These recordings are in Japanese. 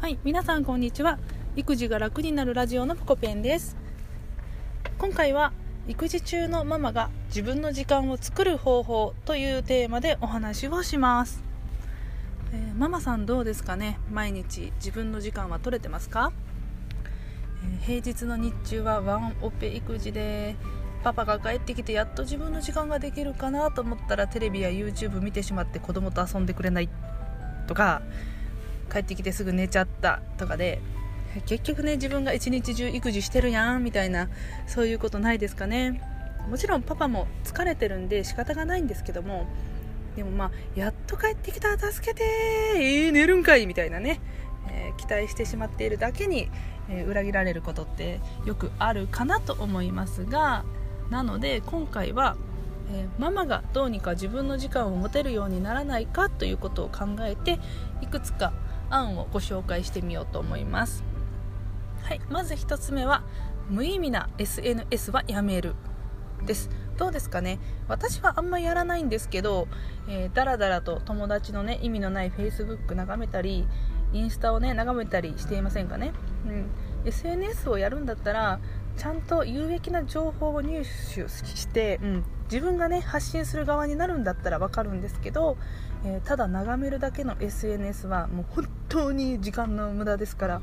はい皆さんこんにちは。育児が楽になるラジオのポコペンです。今回は育児中のママが自分の時間を作る方法というテーマでお話をします、えー、ママさんどうですかね？毎日自分の時間は取れてますか、えー、平日の日中はワンオペ育児でパパが帰ってきてやっと自分の時間ができるかなと思ったらテレビや YouTube 見てしまって子供と遊んでくれないとか帰ってきてすぐ寝ちゃったとかで結局ね自分が一日中育児してるやんみたいなそういうことないですかね。もちろんパパも疲れてるんで仕方がないんですけどもでもまあやっと帰ってきた助けてえー、寝るんかいみたいなね、えー、期待してしまっているだけに、えー、裏切られることってよくあるかなと思いますがなので今回は、えママがどうにか自分の時間を持てるようにならないかということを考えていくつか案をご紹介してみようと思います。はいまず1つ目は無意味な SNS はやめるです。どうですかね？私はあんまやらないんですけど、えー、だらだらと友達のね意味のない Facebook 眺めたりインスタをね眺めたりしていませんかね、うん、SNS をやるんだったらちゃんと有益な情報を入手して、うん、自分がね発信する側になるんだったら分かるんですけど、えー、ただ眺めるだけの SNS はもう本当に時間の無駄ですから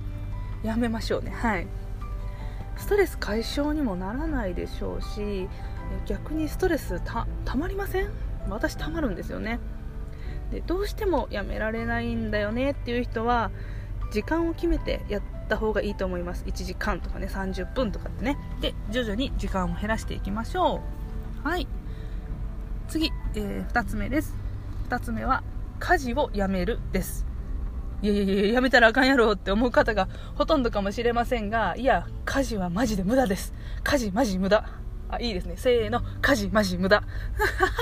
やめましょうね。はい。ストレス解消にもならないでしょうし逆にストレスたまりません？私たまるんですよね。でどうしてもやめられないんだよねっていう人は時間を決めてやった方がいいと思います。1時間とかね30分とかってね。で徐々に時間を減らしていきましょう。はい。次、えー、2つ目です。2つ目は家事をやめるです。いやいやいややめたらあかんやろって思う方がほとんどかもしれませんがいや家事はマジで無駄です。家事マジ無駄。あいいですね。せーの。家事マジ無駄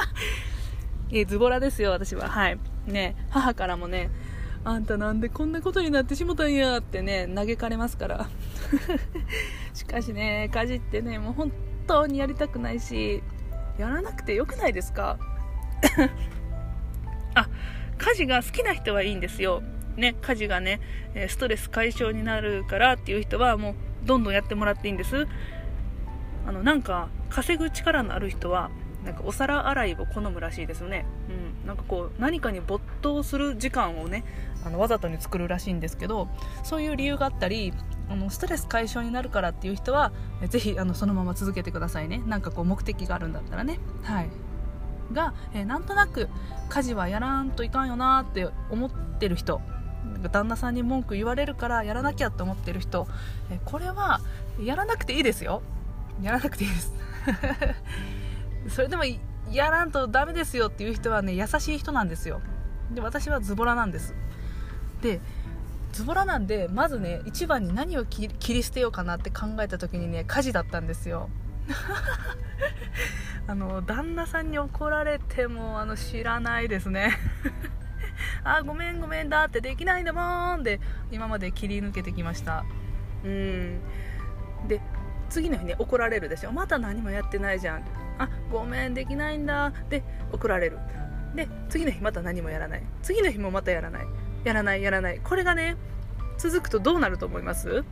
えズボラですよ私は。はい。ね母からもねあんたなんでこんなことになってしもたんやってね嘆かれますから しかしね家事ってねもう本当にやりたくないしやらなくてよくないですか？あ家事が好きな人はいいんですよね、家事がね、ストレス解消になるからっていう人はもうどんどんやってもらっていいんです。あの、なんか稼ぐ力のある人は、なんかお皿洗いを好むらしいですよね。うん。なんかこう、何かに没頭する時間をね、あのわざとに作るらしいんですけど、そういう理由があったり、あのストレス解消になるからっていう人は、ぜひあのそのまま続けてくださいね。なんかこう目的があるんだったらね。はい。が、えー、なんとなく家事はやらんといかんよなって思ってる人旦那さんに文句言われるからやらなきゃって思ってる人えこれはやらなくていいですよやらなくていいです それでもやらんとダメですよっていう人はね優しい人なんですよで私はズボラなんですでズボラなんでまずね一番に何を切り捨てようかなって考えた時にね家事だったんですよ。あの旦那さんに怒られてもあの知らないですね。あごめんごめんだってできないんだもんで今まで切り抜けてきました。うん。で次の日ね怒られるでしょ。また何もやってないじゃん。あごめんできないんだで怒られる。で次の日また何もやらない。次の日もまたやらない。やらないやらない。これがね続くとどうなると思います？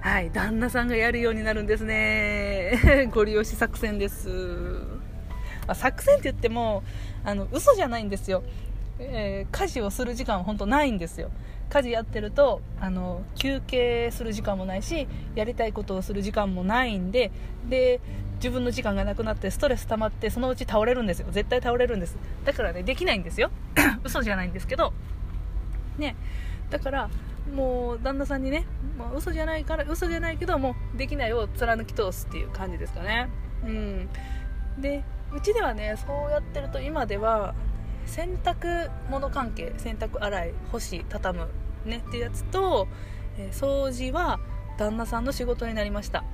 はい旦那さんがやるようになるんですね。ご利用し作戦です。まあ、作戦って言ってもあの嘘じゃないんですよ、えー、家事をする時間は本当ないんですよ。家事やってるとあの休憩する時間もないしやりたいことをする時間もないんでで自分の時間がなくなってストレス溜まってそのうち倒れるんですよ。絶対倒れるんです。だからねできないんですよ。嘘じゃないんですけど。ね。だからもう旦那さんにね、まあ、嘘じゃないから嘘じゃないけどもうできないを貫き通すっていう感じですかね。うん。でうちではねそうやってると今では洗濯物関係洗濯洗い干し畳むねっていうやつと、えー、掃除は旦那さんの仕事になりました。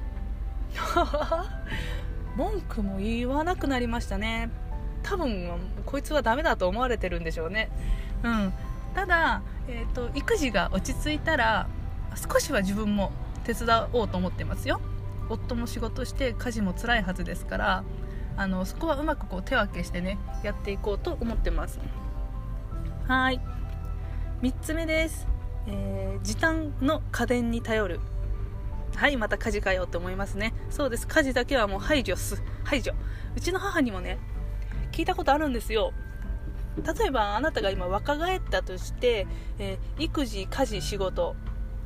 文句も言わなくなりましたね。多分こいつはダメだと思われてるんでしょうね。うん。ただ、えーと、と育児が落ち着いたら少しは自分も手伝おうと思ってますよ。夫も仕事して家事も辛いはずですからあのそこはうまくこう手分けしてねやっていこうと思ってます。はい。3つ目です、えー、時短の家電に頼る。はいまた家事かよって思いますね。そうです。家事だけはもう排除す。排除。うちの母にもね聞いたことあるんですよ。例えばあなたが今若返ったとして、えー、育児家事仕事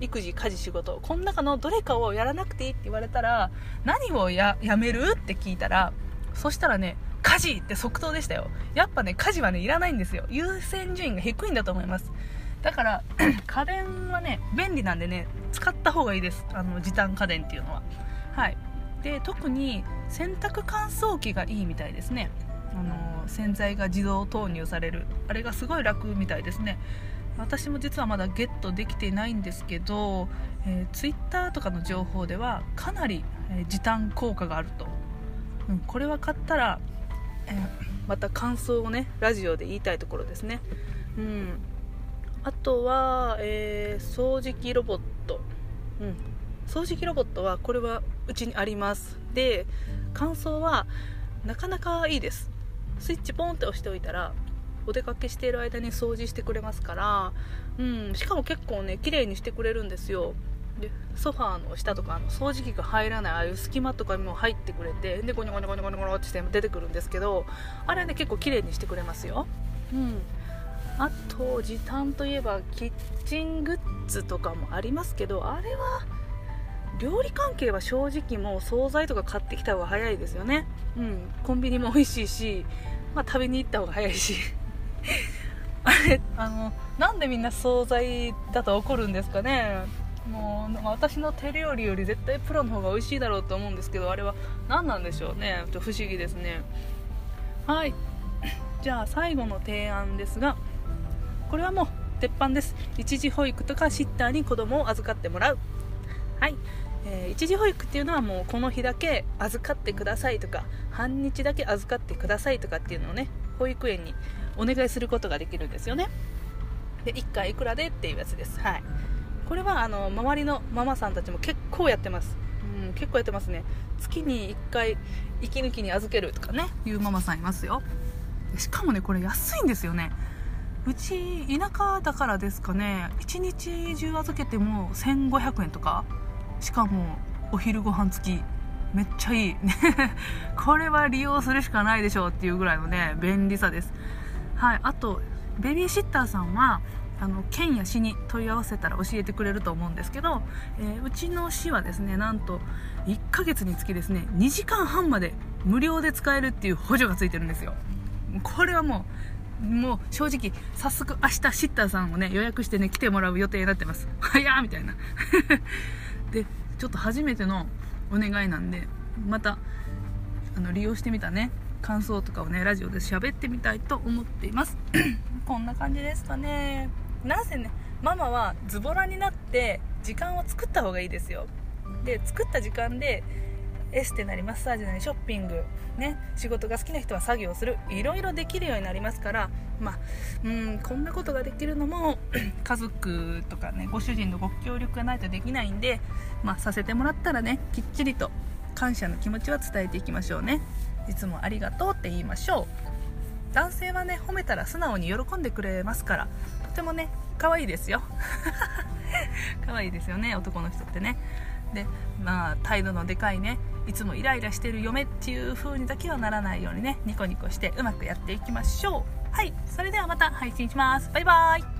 育児家事仕事この中のどれかをやらなくていいって言われたら何をやめる？って聞いたらそしたらね家事って即答でしたよ。やっぱね家事はねいらないんですよ。優先順位が低いんだと思います。だから 家電はね便利なんでね使った方がいいです。あの時短家電っていうのは。はい。で特に洗濯乾燥機がいいみたいですね。あの洗剤が自動投入される。あれがすごい楽みたいですね。私も実はまだゲットできていないんですけど、えー、Twitter とかの情報ではかなり、えー、時短効果があると、うん、これは買ったら、えー、また感想をねラジオで言いたいところですね。うん。あとは、えー、掃除機ロボット、うん、掃除機ロボットはこれはうちにあります。で感想はなかなかいいです。スイッチポンって押しておいたらお出かけしている間に掃除してくれますから、うん、しかも結構ね綺麗にしてくれるんですよ。でソファーの下とかあの掃除機が入らないああいう隙間とかにも入ってくれてでゴニョゴニョゴニョゴニョゴニョって出てくるんですけどあれはね結構綺麗にしてくれますようんあと時短といえばキッチングッズとかもありますけどあれは料理関係は正直もう惣菜とか買ってきた方が早いですよねうんコンビニも美味しいし、まあ、食べに行った方が早いしあれあのなんでみんな惣菜だと怒るんですかねもう私の手料理より絶対プロの方が美味しいだろうと思うんですけどあれは何なんでしょうね。ちょ不思議ですね。はい。じゃあ最後の提案ですがこれはもう鉄板です。一時保育とかシッターに子供を預かってもらう。はい、えー、一時保育っていうのはもうこの日だけ預かってくださいとか半日だけ預かってくださいとかっていうのをね保育園にお願いすることができるんですよね。で1回いくらでっていうやつです。はい。これはあの周りのママさんたちも結構やってます。うん結構やってますね。月に1回息抜きに預けるとかね。いうママさんいますよ。しかもねこれ安いんですよね。うち田舎だからですかね。1日中預けても1500円とか。しかもお昼ご飯付き。めっちゃいい。これは利用するしかないでしょうっていうぐらいのね便利さです。はいあとベビーシッターさんはあの県や市に問い合わせたら教えてくれると思うんですけど、えー、うちの市はですねなんと1ヶ月につきですね2時間半まで無料で使えるっていう補助がついてるんですよ。これはもうもう正直早速明日シッターさんをね予約してね来てもらう予定になってます。早みたいな。でちょっと初めてのお願いなんでまたあの利用してみたね感想とかをねラジオで喋ってみたいと思っています。こんな感じですかね。なんせねママはズボラになって時間を作った方がいいですよ。で作った時間でエステなりマッサージなりショッピング、ね、仕事が好きな人は作業する。いろいろできるようになりますから、まあ、うんこんなことができるのも 家族とかねご主人のご協力がないとできないんで、まあ、させてもらったらねきっちりと感謝の気持ちは伝えていきましょうね。いつもありがとうって言いましょう。男性はね褒めたら素直に喜んでくれますからとてもね可愛いですよ。可愛いですよね男の人ってね。でまあ態度のでかいねいつもイライラしてる嫁っていう風にだけはならないようにねニコニコしてうまくやっていきましょう。はいそれではまた配信します。バイバーイ。